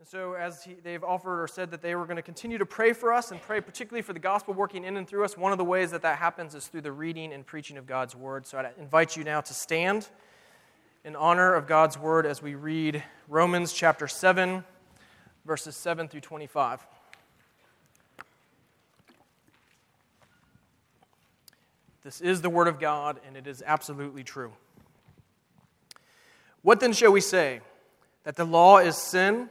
And so, as he, they've offered or said that they were going to continue to pray for us and pray particularly for the gospel working in and through us, one of the ways that that happens is through the reading and preaching of God's word. So, I invite you now to stand in honor of God's word as we read Romans chapter 7, verses 7 through 25. This is the word of God, and it is absolutely true. What then shall we say? That the law is sin?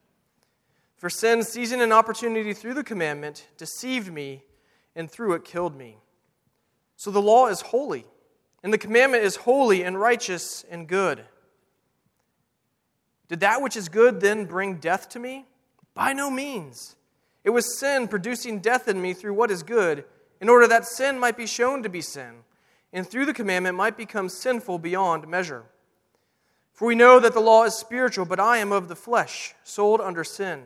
For sin, seizing an opportunity through the commandment, deceived me, and through it killed me. So the law is holy, and the commandment is holy and righteous and good. Did that which is good then bring death to me? By no means. It was sin producing death in me through what is good, in order that sin might be shown to be sin, and through the commandment might become sinful beyond measure. For we know that the law is spiritual, but I am of the flesh, sold under sin.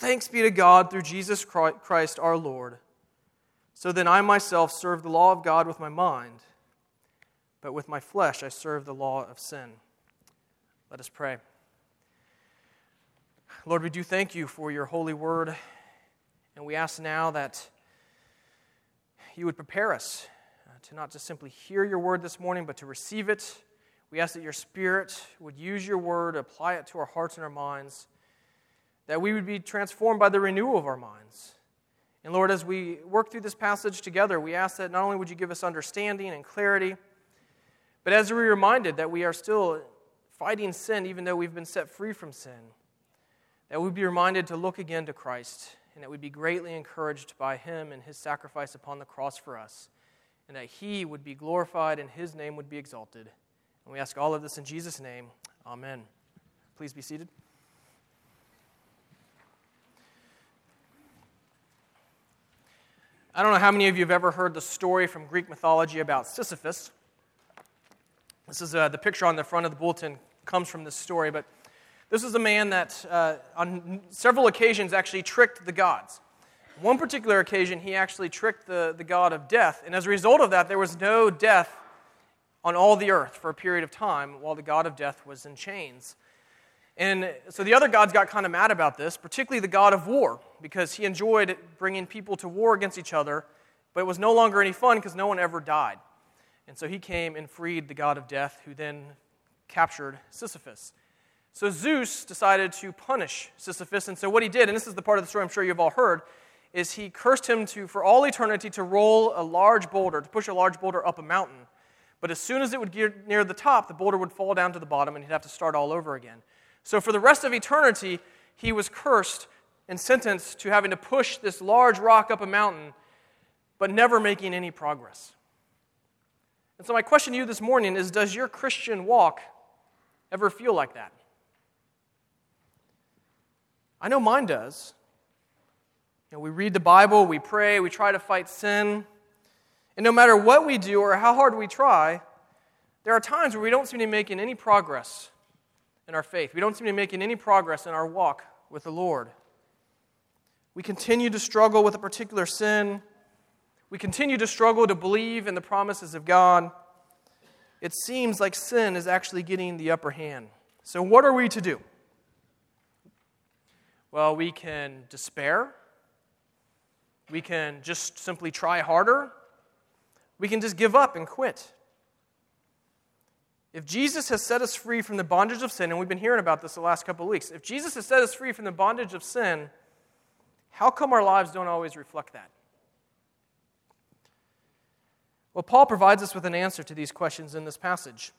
Thanks be to God through Jesus Christ our Lord. So then I myself serve the law of God with my mind, but with my flesh I serve the law of sin. Let us pray. Lord, we do thank you for your holy word, and we ask now that you would prepare us uh, to not just simply hear your word this morning, but to receive it. We ask that your Spirit would use your word, apply it to our hearts and our minds that we would be transformed by the renewal of our minds. And Lord, as we work through this passage together, we ask that not only would you give us understanding and clarity, but as we're reminded that we are still fighting sin even though we've been set free from sin, that we'd be reminded to look again to Christ and that we'd be greatly encouraged by him and his sacrifice upon the cross for us, and that he would be glorified and his name would be exalted. And we ask all of this in Jesus' name. Amen. Please be seated. I don't know how many of you have ever heard the story from Greek mythology about Sisyphus. This is uh, the picture on the front of the bulletin comes from this story, but this is a man that uh, on several occasions actually tricked the gods. One particular occasion, he actually tricked the, the god of death, and as a result of that, there was no death on all the earth for a period of time while the god of death was in chains. And so the other gods got kind of mad about this, particularly the god of war, because he enjoyed bringing people to war against each other, but it was no longer any fun because no one ever died. And so he came and freed the god of death, who then captured Sisyphus. So Zeus decided to punish Sisyphus, and so what he did, and this is the part of the story I'm sure you've all heard, is he cursed him to, for all eternity, to roll a large boulder, to push a large boulder up a mountain. But as soon as it would get near the top, the boulder would fall down to the bottom, and he'd have to start all over again. So, for the rest of eternity, he was cursed and sentenced to having to push this large rock up a mountain, but never making any progress. And so, my question to you this morning is Does your Christian walk ever feel like that? I know mine does. You know, we read the Bible, we pray, we try to fight sin. And no matter what we do or how hard we try, there are times where we don't seem to be making any progress in our faith. We don't seem to be making any progress in our walk with the Lord. We continue to struggle with a particular sin. We continue to struggle to believe in the promises of God. It seems like sin is actually getting the upper hand. So, what are we to do? Well, we can despair. We can just simply try harder. We can just give up and quit. If Jesus has set us free from the bondage of sin, and we've been hearing about this the last couple of weeks, if Jesus has set us free from the bondage of sin, how come our lives don't always reflect that? Well, Paul provides us with an answer to these questions in this passage.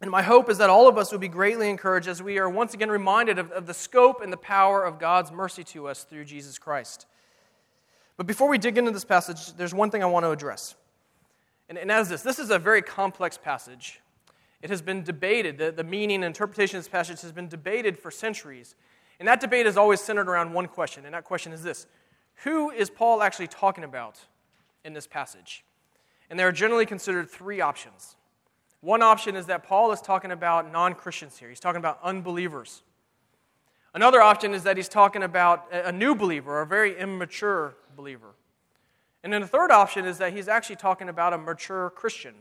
And my hope is that all of us will be greatly encouraged as we are once again reminded of, of, the scope and the power of God's mercy to us through Jesus Christ. But before we dig into this passage, there's one thing I want to address. And, and that is this this is a very complex passage. It has been debated, the, the meaning and interpretation of this passage has been debated for centuries. And that debate is always centered around one question, and that question is this Who is Paul actually talking about in this passage? And there are generally considered three options. One option is that Paul is talking about non Christians here, he's talking about unbelievers. Another option is that he's talking about a new believer, a very immature believer. And then the third option is that he's actually talking about a mature Christian.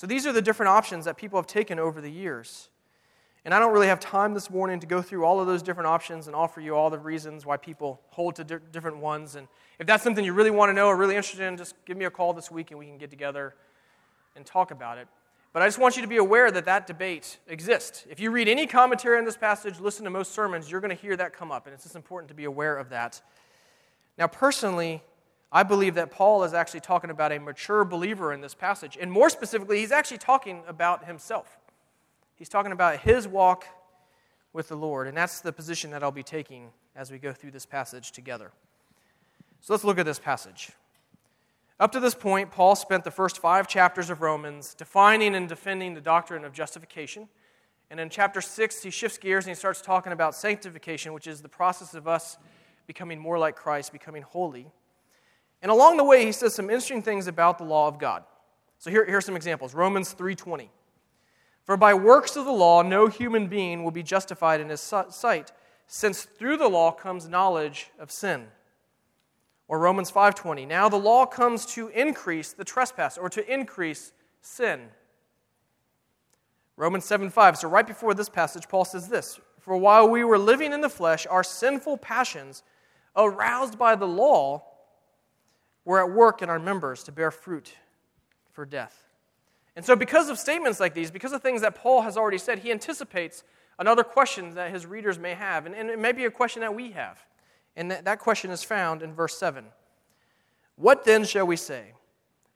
So these are the different options that people have taken over the years. And I don't really have time this morning to go through all of those different options and offer you all the reasons why people hold to di- different ones. And if that's something you really want to know or really interested in, just give me a call this week and we can get together and talk about it. But I just want you to be aware that that debate exists. If you read any commentary on this passage, listen to most sermons, you're going to hear that come up. And it's just important to be aware of that. Now, personally, I believe that Paul is actually talking about a mature believer in this passage. And more specifically, he's actually talking about himself. He's talking about his walk with the Lord, and that's the position that I'll be taking as we go through this passage together. So let's look at this passage. Up to this point, Paul spent the first five chapters of Romans defining and defending the doctrine of justification. And in chapter six, he shifts gears and he starts talking about sanctification, which is the process of us becoming more like Christ, becoming holy. And along the way, he says some interesting things about the law of God. So here, here are some examples Romans 3:20. For by works of the law, no human being will be justified in his sight, since through the law comes knowledge of sin. Or Romans 5:20. Now the law comes to increase the trespass or to increase sin. Romans 7:5. So right before this passage, Paul says this: For while we were living in the flesh, our sinful passions, aroused by the law, were at work in our members to bear fruit for death. And so, because of statements like these, because of things that Paul has already said, he anticipates another question that his readers may have. And, and it may be a question that we have. And that, that question is found in verse 7. What then shall we say?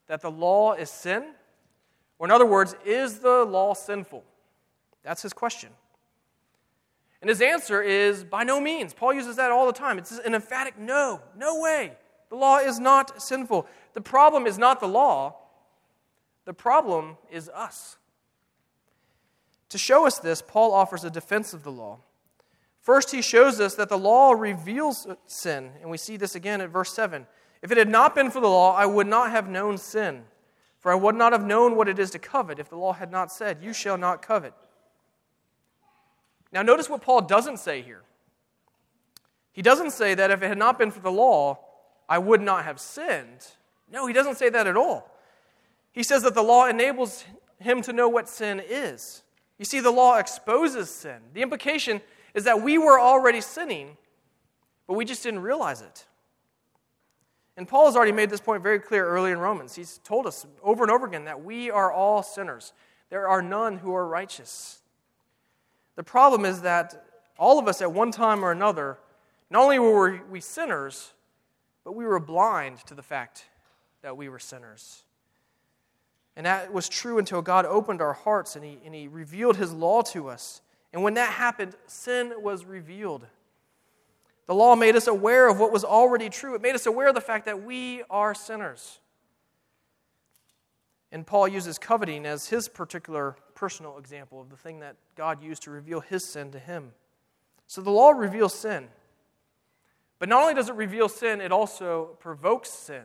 That the law is sin? Or, in other words, is the law sinful? That's his question. And his answer is by no means. Paul uses that all the time. It's an emphatic no, no way. The law is not sinful. The problem is not the law, the problem is us. To show us this, Paul offers a defense of the law. First, he shows us that the law reveals sin, and we see this again at verse 7. If it had not been for the law, I would not have known sin, for I would not have known what it is to covet if the law had not said, You shall not covet. Now, notice what Paul doesn't say here. He doesn't say that if it had not been for the law, I would not have sinned. No, he doesn't say that at all. He says that the law enables him to know what sin is. You see, the law exposes sin. The implication is that we were already sinning, but we just didn't realize it. And Paul has already made this point very clear early in Romans. He's told us over and over again that we are all sinners. There are none who are righteous. The problem is that all of us at one time or another, not only were we sinners, but we were blind to the fact that we were sinners. And that was true until God opened our hearts and he, and he revealed His law to us. And when that happened, sin was revealed. The law made us aware of what was already true, it made us aware of the fact that we are sinners. And Paul uses coveting as his particular personal example of the thing that God used to reveal his sin to him. So the law reveals sin. But not only does it reveal sin, it also provokes sin.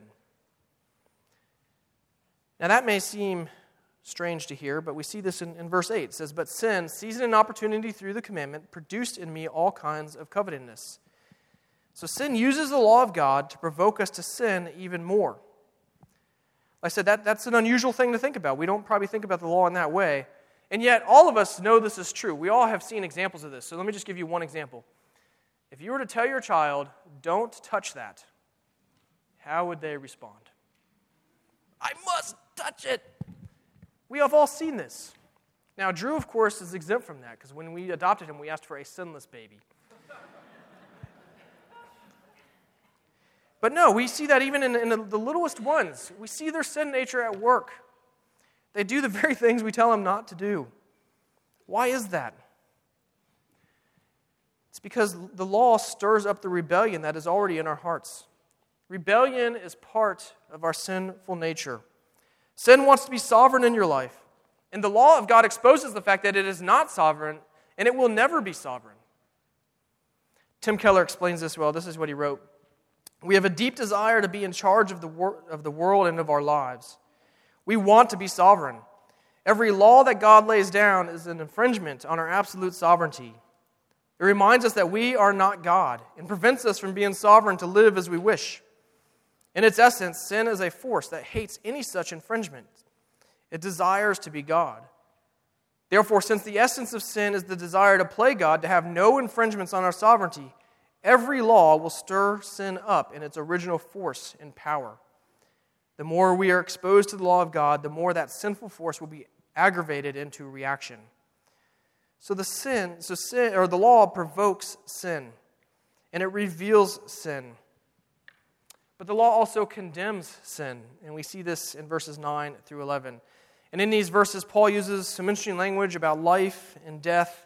Now, that may seem strange to hear, but we see this in, in verse 8. It says, But sin, seizing an opportunity through the commandment, produced in me all kinds of covetousness. So sin uses the law of God to provoke us to sin even more. I said, that, that's an unusual thing to think about. We don't probably think about the law in that way. And yet, all of us know this is true. We all have seen examples of this. So let me just give you one example. If you were to tell your child, don't touch that, how would they respond? I must touch it. We have all seen this. Now, Drew, of course, is exempt from that because when we adopted him, we asked for a sinless baby. But no, we see that even in, in the, the littlest ones. We see their sin nature at work. They do the very things we tell them not to do. Why is that? It's because the law stirs up the rebellion that is already in our hearts. Rebellion is part of our sinful nature. Sin wants to be sovereign in your life. And the law of God exposes the fact that it is not sovereign and it will never be sovereign. Tim Keller explains this well. This is what he wrote we have a deep desire to be in charge of the, wor- of the world and of our lives. We want to be sovereign. Every law that God lays down is an infringement on our absolute sovereignty. It reminds us that we are not God and prevents us from being sovereign to live as we wish. In its essence, sin is a force that hates any such infringement. It desires to be God. Therefore, since the essence of sin is the desire to play God, to have no infringements on our sovereignty, Every law will stir sin up in its original force and power. The more we are exposed to the law of God, the more that sinful force will be aggravated into reaction. So the sin, so sin or the law provokes sin and it reveals sin. But the law also condemns sin, and we see this in verses 9 through 11. And in these verses, Paul uses some interesting language about life and death.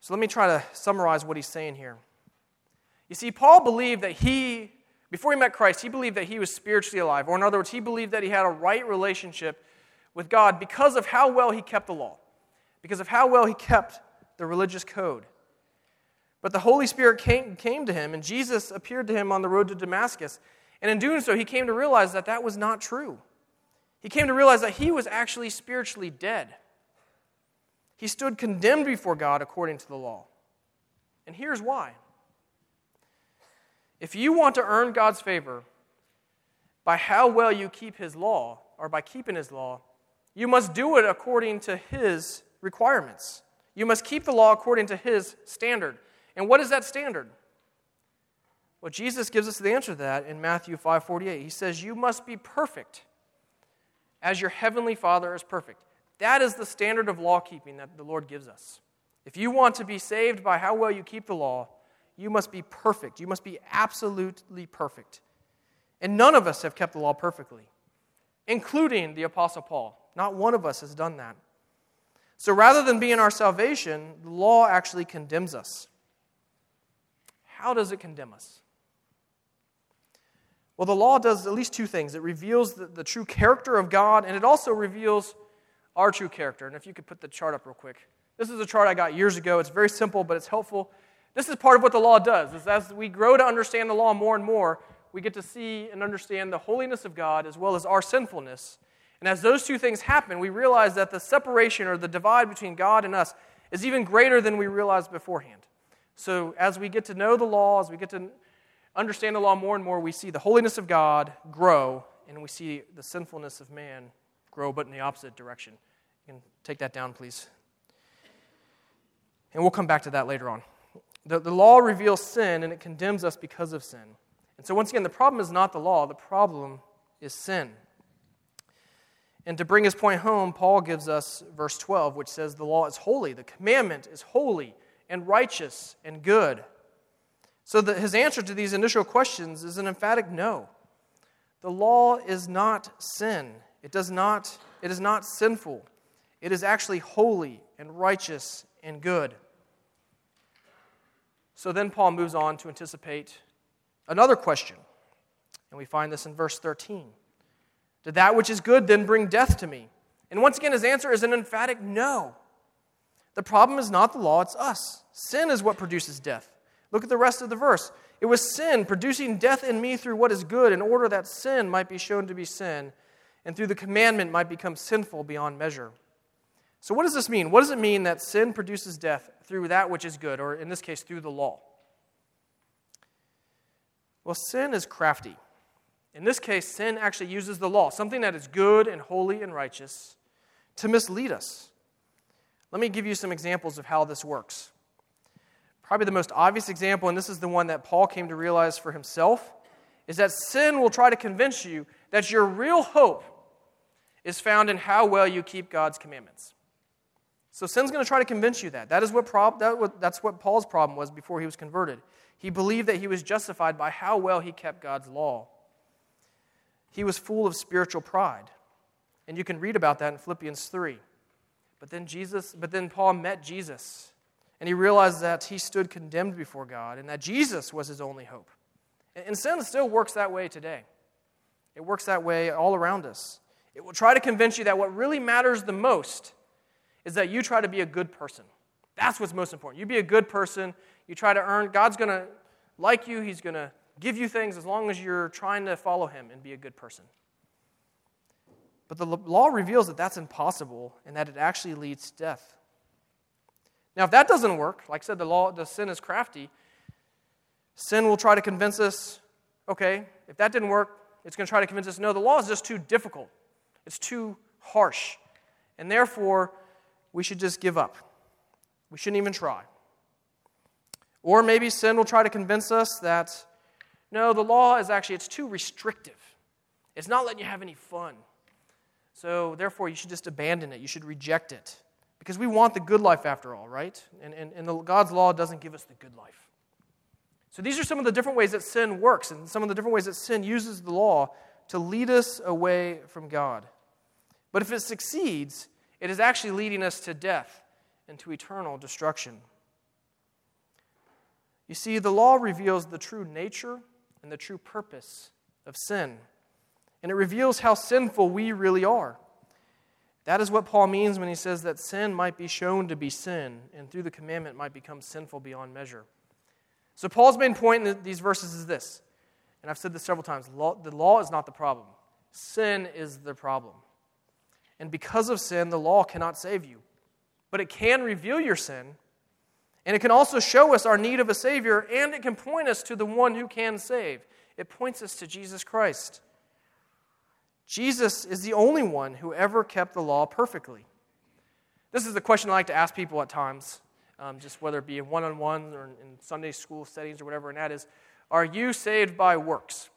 So let me try to summarize what he's saying here. You see, Paul believed that he, before he met Christ, he believed that he was spiritually alive. Or, in other words, he believed that he had a right relationship with God because of how well he kept the law, because of how well he kept the religious code. But the Holy Spirit came, came to him, and Jesus appeared to him on the road to Damascus. And in doing so, he came to realize that that was not true. He came to realize that he was actually spiritually dead. He stood condemned before God according to the law. And here's why if you want to earn God's favor by how well you keep His law, or by keeping His law, you must do it according to His requirements. You must keep the law according to His standard. And what is that standard? Well, Jesus gives us the answer to that in Matthew 5:48. He says, "You must be perfect as your heavenly Father is perfect." That is the standard of law keeping that the Lord gives us. If you want to be saved by how well you keep the law, you must be perfect. You must be absolutely perfect. And none of us have kept the law perfectly, including the Apostle Paul. Not one of us has done that. So rather than being our salvation, the law actually condemns us. How does it condemn us? Well, the law does at least two things it reveals the, the true character of God, and it also reveals our true character. And if you could put the chart up real quick. This is a chart I got years ago. It's very simple, but it's helpful. This is part of what the law does. Is as we grow to understand the law more and more, we get to see and understand the holiness of God as well as our sinfulness. And as those two things happen, we realize that the separation or the divide between God and us is even greater than we realized beforehand. So as we get to know the law, as we get to understand the law more and more, we see the holiness of God grow, and we see the sinfulness of man grow, but in the opposite direction. You can take that down, please. And we'll come back to that later on. The, the law reveals sin and it condemns us because of sin. And so, once again, the problem is not the law, the problem is sin. And to bring his point home, Paul gives us verse 12, which says, The law is holy, the commandment is holy and righteous and good. So, that his answer to these initial questions is an emphatic no. The law is not sin. It does not, it is not sinful. It is actually holy and righteous and good. So then Paul moves on to anticipate another question. And we find this in verse 13. Did that which is good then bring death to me? And once again, his answer is an emphatic no. The problem is not the law, it's us. Sin is what produces death. Look at the rest of the verse. It was sin producing death in me through what is good, in order that sin might be shown to be sin, and through the commandment might become sinful beyond measure. So, what does this mean? What does it mean that sin produces death through that which is good, or in this case, through the law? Well, sin is crafty. In this case, sin actually uses the law, something that is good and holy and righteous, to mislead us. Let me give you some examples of how this works. Probably the most obvious example, and this is the one that Paul came to realize for himself, is that sin will try to convince you that your real hope is found in how well you keep God's commandments. So sin's going to try to convince you that. That is what prob- that, that's what Paul's problem was before he was converted. He believed that he was justified by how well he kept God's law. He was full of spiritual pride. And you can read about that in Philippians 3. But then Jesus, but then Paul met Jesus, and he realized that he stood condemned before God and that Jesus was his only hope. And sin still works that way today. It works that way all around us. It will try to convince you that what really matters the most is that you try to be a good person. That's what's most important. You be a good person. You try to earn, God's going to like you. He's going to give you things as long as you're trying to follow Him and be a good person. But the law reveals that that's impossible and that it actually leads to death. Now, if that doesn't work, like I said, the law, the sin is crafty. Sin will try to convince us, okay, if that didn't work, it's going to try to convince us, no, the law is just too difficult. It's too harsh. And therefore, we should just give up. We shouldn't even try. Or maybe sin will try to convince us that no, the law is actually it's too restrictive. It's not letting you have any fun. So therefore you should just abandon it. You should reject it. Because we want the good life after all, right? And, and, and the, God's law doesn't give us the good life. So these are some of the different ways that sin works and some of the different ways that sin uses the law to lead us away from God. But if it succeeds, it is actually leading us to death and to eternal destruction. You see, the law reveals the true nature and the true purpose of sin, and it reveals how sinful we really are. That is what Paul means when he says that sin might be shown to be sin, and through the commandment might become sinful beyond measure. So, Paul's main point in these verses is this, and I've said this several times the law is not the problem, sin is the problem. And because of sin, the law cannot save you. But it can reveal your sin, and it can also show us our need of a Savior, and it can point us to the one who can save. It points us to Jesus Christ. Jesus is the only one who ever kept the law perfectly. This is the question I like to ask people at times, um, just whether it be in one on one or in Sunday school settings or whatever, and that is Are you saved by works?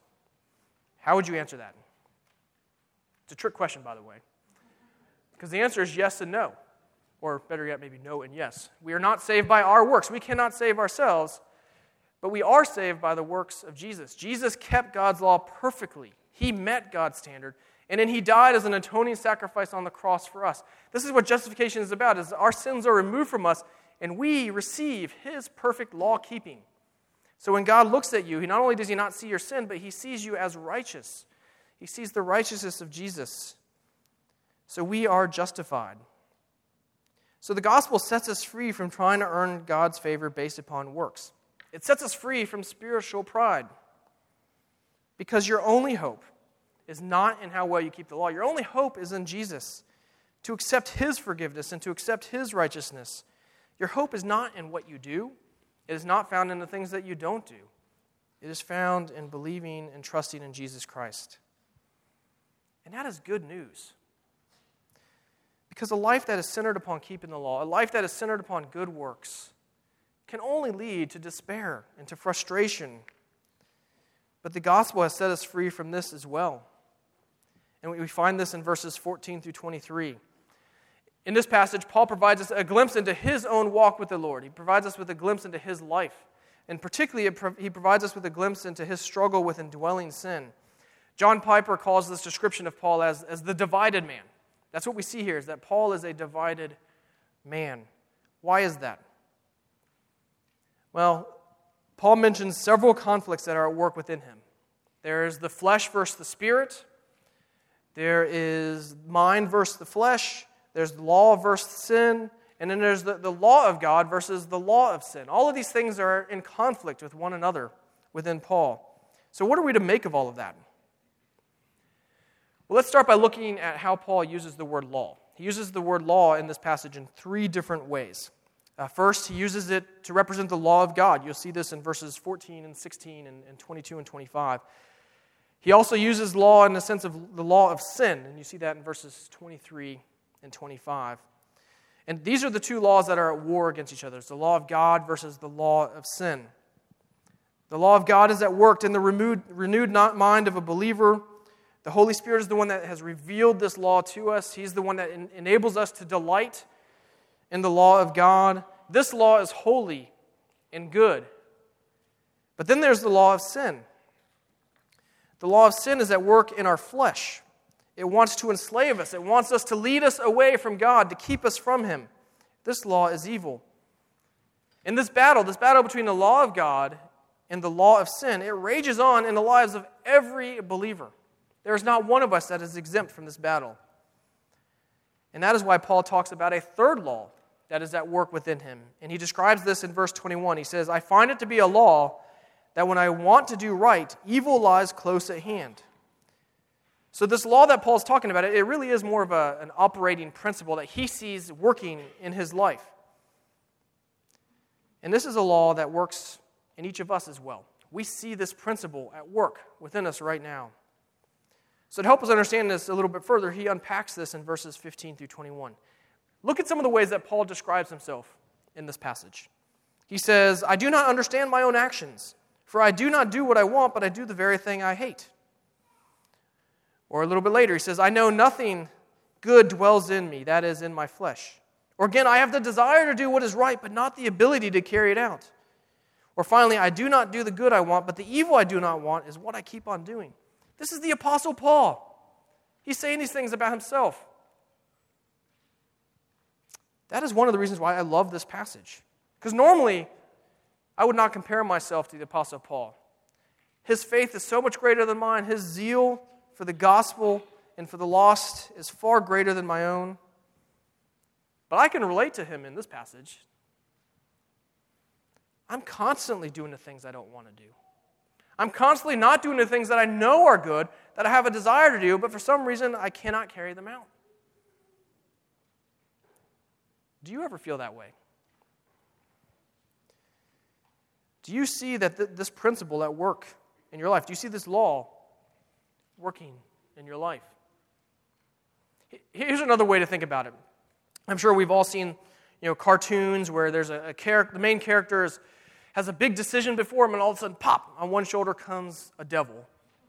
How would you answer that? It's a trick question, by the way. Because the answer is yes and no. Or better yet, maybe no and yes. We are not saved by our works. We cannot save ourselves, but we are saved by the works of Jesus. Jesus kept God's law perfectly, He met God's standard. And then he died as an atoning sacrifice on the cross for us. This is what justification is about is our sins are removed from us and we receive his perfect law keeping. So when God looks at you, he not only does he not see your sin, but he sees you as righteous. He sees the righteousness of Jesus. So we are justified. So the gospel sets us free from trying to earn God's favor based upon works. It sets us free from spiritual pride. Because your only hope is not in how well you keep the law. Your only hope is in Jesus, to accept his forgiveness and to accept his righteousness. Your hope is not in what you do, it is not found in the things that you don't do. It is found in believing and trusting in Jesus Christ. And that is good news. Because a life that is centered upon keeping the law, a life that is centered upon good works, can only lead to despair and to frustration. But the gospel has set us free from this as well. And we find this in verses 14 through 23. In this passage, Paul provides us a glimpse into his own walk with the Lord. He provides us with a glimpse into his life. And particularly, he provides us with a glimpse into his struggle with indwelling sin. John Piper calls this description of Paul as, as the divided man. That's what we see here is that Paul is a divided man. Why is that? Well, Paul mentions several conflicts that are at work within him. There is the flesh versus the spirit. There is mind versus the flesh. There's law versus sin. And then there's the, the law of God versus the law of sin. All of these things are in conflict with one another within Paul. So, what are we to make of all of that? Well, let's start by looking at how Paul uses the word law. He uses the word law in this passage in three different ways. Uh, first, he uses it to represent the law of God. You'll see this in verses 14 and 16 and, and 22 and 25. He also uses law in the sense of the law of sin, and you see that in verses 23 and 25. And these are the two laws that are at war against each other it's the law of God versus the law of sin. The law of God is at work in the renewed, renewed mind of a believer. The Holy Spirit is the one that has revealed this law to us. He's the one that en- enables us to delight in the law of God. This law is holy and good. But then there's the law of sin. The law of sin is at work in our flesh. It wants to enslave us, it wants us to lead us away from God, to keep us from Him. This law is evil. In this battle, this battle between the law of God and the law of sin, it rages on in the lives of every believer. There is not one of us that is exempt from this battle. And that is why Paul talks about a third law that is at work within him. And he describes this in verse 21. He says, I find it to be a law that when I want to do right, evil lies close at hand. So, this law that Paul's talking about, it really is more of a, an operating principle that he sees working in his life. And this is a law that works in each of us as well. We see this principle at work within us right now. So, to help us understand this a little bit further, he unpacks this in verses 15 through 21. Look at some of the ways that Paul describes himself in this passage. He says, I do not understand my own actions, for I do not do what I want, but I do the very thing I hate. Or a little bit later, he says, I know nothing good dwells in me, that is, in my flesh. Or again, I have the desire to do what is right, but not the ability to carry it out. Or finally, I do not do the good I want, but the evil I do not want is what I keep on doing. This is the Apostle Paul. He's saying these things about himself. That is one of the reasons why I love this passage. Because normally, I would not compare myself to the Apostle Paul. His faith is so much greater than mine, his zeal for the gospel and for the lost is far greater than my own. But I can relate to him in this passage. I'm constantly doing the things I don't want to do. I'm constantly not doing the things that I know are good, that I have a desire to do, but for some reason I cannot carry them out. Do you ever feel that way? Do you see that th- this principle at work in your life? Do you see this law working in your life. Here's another way to think about it. I'm sure we've all seen you know, cartoons where there's a, a character, the main character is, has a big decision before him, and all of a sudden, pop, on one shoulder comes a devil.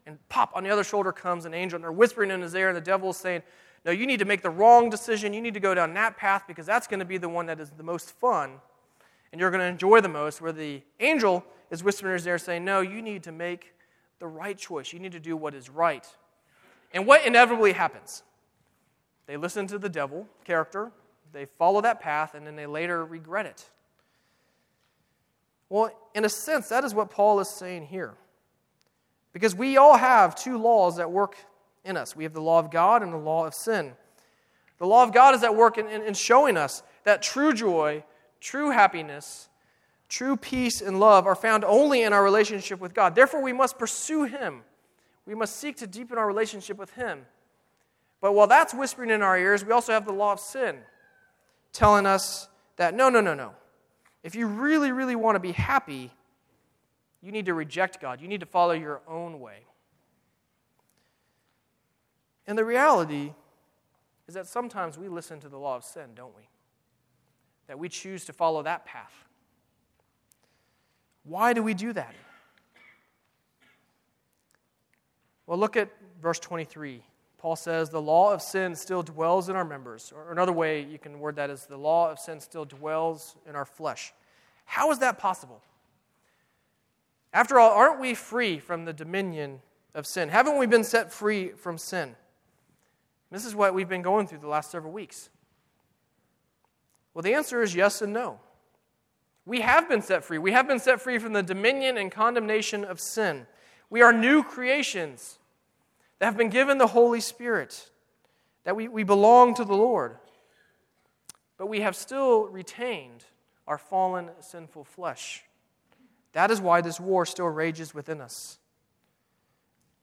And pop, on the other shoulder comes an angel, and they're whispering in his ear, and the devil is saying, No, you need to make the wrong decision. You need to go down that path because that's going to be the one that is the most fun, and you're going to enjoy the most. Where the angel is whispering in his ear, saying, No, you need to make the right choice. You need to do what is right. And what inevitably happens? They listen to the devil character, they follow that path, and then they later regret it. Well, in a sense, that is what Paul is saying here. Because we all have two laws that work in us we have the law of God and the law of sin. The law of God is at work in, in, in showing us that true joy, true happiness, True peace and love are found only in our relationship with God. Therefore, we must pursue Him. We must seek to deepen our relationship with Him. But while that's whispering in our ears, we also have the law of sin telling us that no, no, no, no. If you really, really want to be happy, you need to reject God. You need to follow your own way. And the reality is that sometimes we listen to the law of sin, don't we? That we choose to follow that path. Why do we do that? Well, look at verse 23. Paul says, The law of sin still dwells in our members. Or another way you can word that is, The law of sin still dwells in our flesh. How is that possible? After all, aren't we free from the dominion of sin? Haven't we been set free from sin? This is what we've been going through the last several weeks. Well, the answer is yes and no. We have been set free. We have been set free from the dominion and condemnation of sin. We are new creations that have been given the Holy Spirit, that we, we belong to the Lord. But we have still retained our fallen, sinful flesh. That is why this war still rages within us.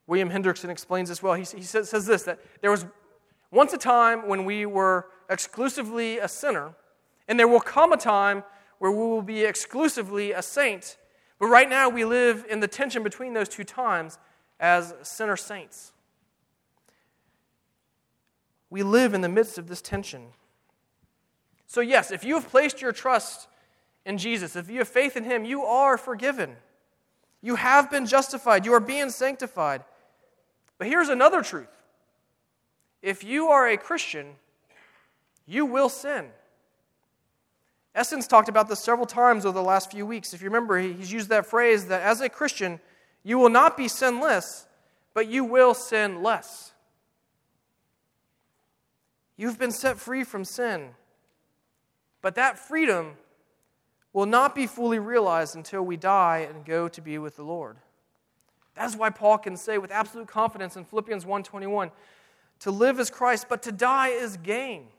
William Hendriksen explains this well. He, he says, says this that there was once a time when we were exclusively a sinner And there will come a time where we will be exclusively a saint. But right now, we live in the tension between those two times as sinner saints. We live in the midst of this tension. So, yes, if you have placed your trust in Jesus, if you have faith in Him, you are forgiven. You have been justified. You are being sanctified. But here's another truth if you are a Christian, you will sin. Essence talked about this several times over the last few weeks. If you remember, he's used that phrase that as a Christian, you will not be sinless, but you will sin less. You've been set free from sin. But that freedom will not be fully realized until we die and go to be with the Lord. That's why Paul can say with absolute confidence in Philippians 1:21, to live is Christ, but to die is gain.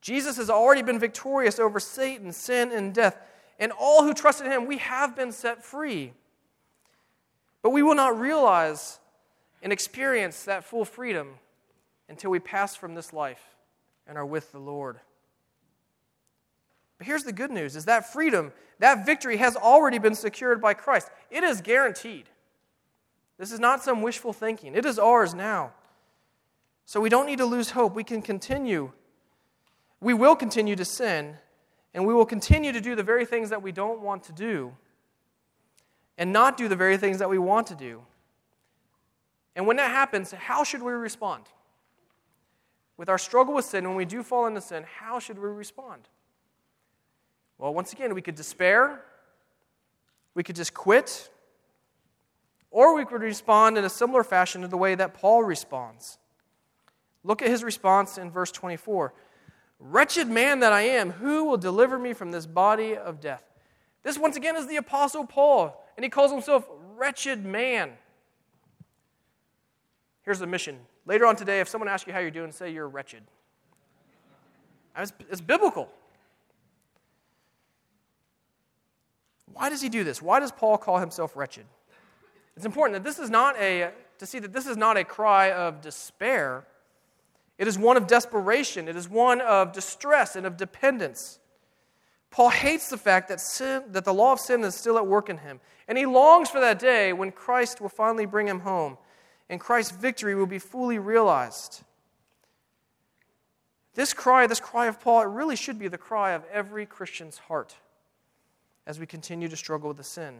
Jesus has already been victorious over Satan, sin, and death. And all who trust in him, we have been set free. But we will not realize and experience that full freedom until we pass from this life and are with the Lord. But here's the good news is that freedom, that victory has already been secured by Christ. It is guaranteed. This is not some wishful thinking. It is ours now. So we don't need to lose hope. We can continue. We will continue to sin, and we will continue to do the very things that we don't want to do, and not do the very things that we want to do. And when that happens, how should we respond? With our struggle with sin, when we do fall into sin, how should we respond? Well, once again, we could despair, we could just quit, or we could respond in a similar fashion to the way that Paul responds. Look at his response in verse 24 Wretched man that I am, who will deliver me from this body of death? This, once again, is the Apostle Paul, and he calls himself wretched man. Here's the mission. Later on today, if someone asks you how you're doing, say you're wretched. It's, it's biblical. Why does he do this? Why does Paul call himself wretched? It's important that this is not a to see that this is not a cry of despair. It is one of desperation. It is one of distress and of dependence. Paul hates the fact that sin, that the law of sin is still at work in him, and he longs for that day when Christ will finally bring him home, and Christ's victory will be fully realized. This cry, this cry of Paul, it really should be the cry of every Christian's heart as we continue to struggle with the sin.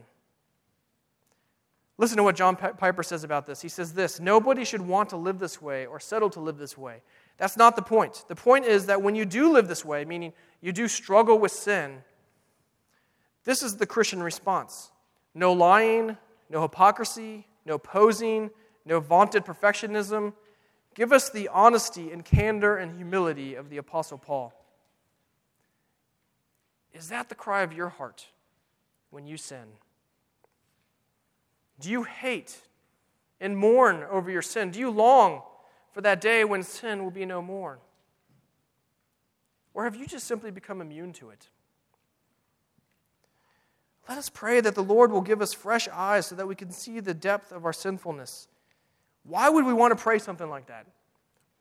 Listen to what John Piper says about this. He says this Nobody should want to live this way or settle to live this way. That's not the point. The point is that when you do live this way, meaning you do struggle with sin, this is the Christian response no lying, no hypocrisy, no posing, no vaunted perfectionism. Give us the honesty and candor and humility of the Apostle Paul. Is that the cry of your heart when you sin? Do you hate and mourn over your sin? Do you long for that day when sin will be no more? Or have you just simply become immune to it? Let us pray that the Lord will give us fresh eyes so that we can see the depth of our sinfulness. Why would we want to pray something like that?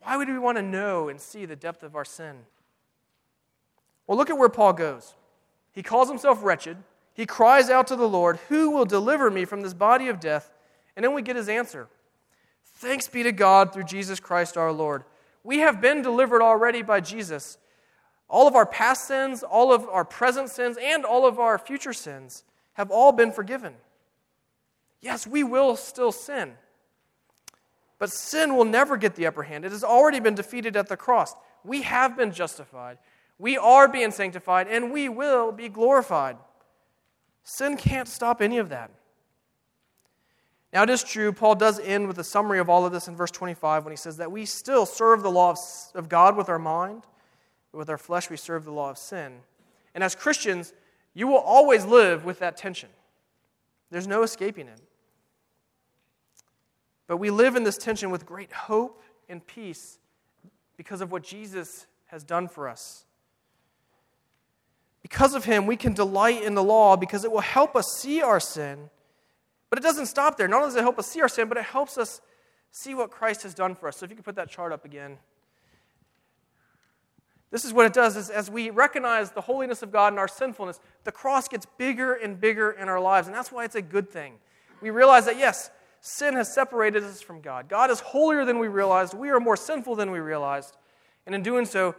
Why would we want to know and see the depth of our sin? Well, look at where Paul goes. He calls himself wretched. He cries out to the Lord, Who will deliver me from this body of death? And then we get his answer Thanks be to God through Jesus Christ our Lord. We have been delivered already by Jesus. All of our past sins, all of our present sins, and all of our future sins have all been forgiven. Yes, we will still sin. But sin will never get the upper hand. It has already been defeated at the cross. We have been justified. We are being sanctified, and we will be glorified. Sin can't stop any of that. Now, it is true, Paul does end with a summary of all of this in verse 25 when he says that we still serve the law of God with our mind, but with our flesh we serve the law of sin. And as Christians, you will always live with that tension. There's no escaping it. But we live in this tension with great hope and peace because of what Jesus has done for us. Because of him, we can delight in the law because it will help us see our sin. But it doesn't stop there. Not only does it help us see our sin, but it helps us see what Christ has done for us. So if you could put that chart up again. This is what it does is as we recognize the holiness of God and our sinfulness, the cross gets bigger and bigger in our lives. And that's why it's a good thing. We realize that, yes, sin has separated us from God. God is holier than we realized. We are more sinful than we realized. And in doing so,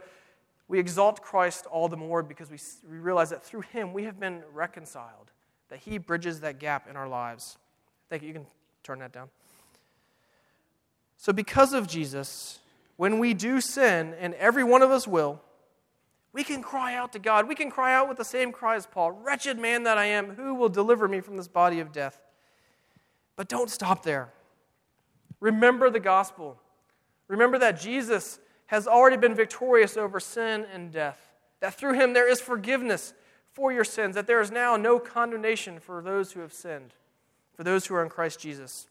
we exalt Christ all the more because we, we realize that through him we have been reconciled, that he bridges that gap in our lives. Thank you. You can turn that down. So, because of Jesus, when we do sin, and every one of us will, we can cry out to God. We can cry out with the same cry as Paul Wretched man that I am, who will deliver me from this body of death? But don't stop there. Remember the gospel. Remember that Jesus has already been victorious over sin and death, that through him there is forgiveness for your sins, that there is now no condemnation for those who have sinned, for those who are in Christ Jesus.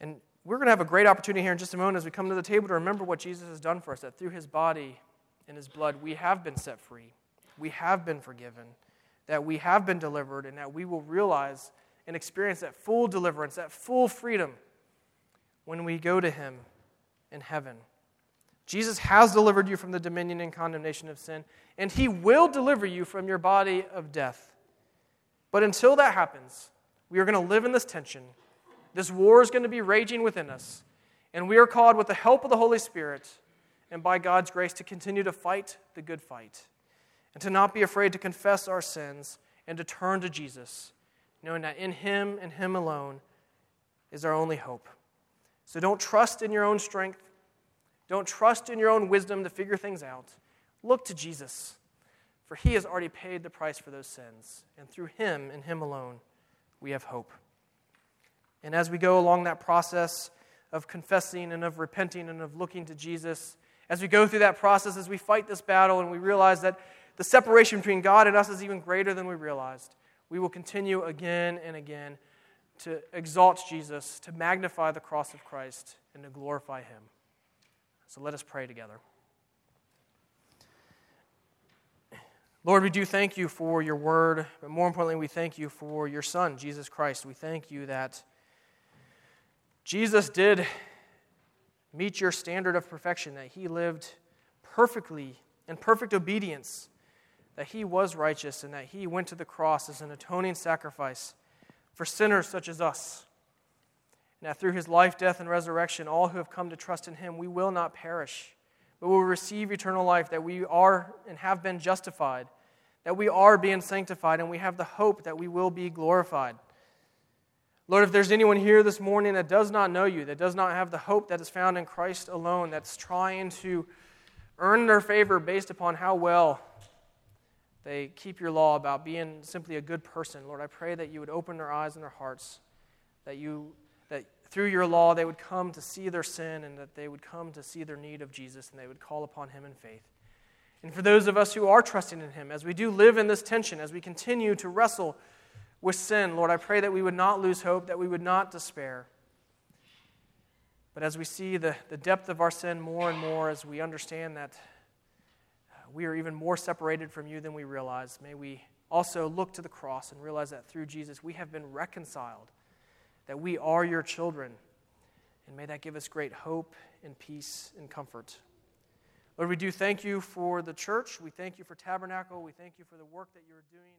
And we're going to have a great opportunity here in just a moment as we come to the table to remember what Jesus has done for us, that through his body and his blood, we have been set free, we have been forgiven, that we have been delivered, and that we will realize and experience that full deliverance, that full freedom when we go to him in heaven. Jesus has delivered you from the dominion and condemnation of sin, and he will deliver you from your body of death. But until that happens, we are going to live in this tension this war is going to be raging within us. And we are called, with the help of the Holy Spirit and by God's grace, to continue to fight the good fight and to not be afraid to confess our sins and to turn to Jesus, knowing that in Him and Him alone is our only hope. So don't trust in your own strength. Don't trust in your own wisdom to figure things out. Look to Jesus, for He has already paid the price for those sins. And through Him and Him alone, we have hope. And as we go along that process of confessing and of repenting and of looking to Jesus, as we go through that process, as we fight this battle and we realize that the separation between God and us is even greater than we realized, we will continue again and again to exalt Jesus, to magnify the cross of Christ, and to glorify Him. So let us pray together. Lord, we do thank you for your word, but more importantly, we thank you for your Son, Jesus Christ. We thank you that Jesus did meet your standard of perfection, that he lived perfectly in perfect obedience, that he was righteous, and that he went to the cross as an atoning sacrifice for sinners such as us. And that through his life, death, and resurrection, all who have come to trust in him, we will not perish, but will receive eternal life, that we are and have been justified, that we are being sanctified, and we have the hope that we will be glorified. Lord, if there's anyone here this morning that does not know you, that does not have the hope that is found in Christ alone, that's trying to earn their favor based upon how well they keep your law about being simply a good person, Lord, I pray that you would open their eyes and their hearts, that you that through your law they would come to see their sin and that they would come to see their need of Jesus and they would call upon him in faith. And for those of us who are trusting in him, as we do live in this tension, as we continue to wrestle with sin, Lord, I pray that we would not lose hope, that we would not despair. But as we see the, the depth of our sin more and more, as we understand that we are even more separated from you than we realize, may we also look to the cross and realize that through Jesus we have been reconciled, that we are your children. And may that give us great hope and peace and comfort. Lord, we do thank you for the church. We thank you for Tabernacle. We thank you for the work that you're doing.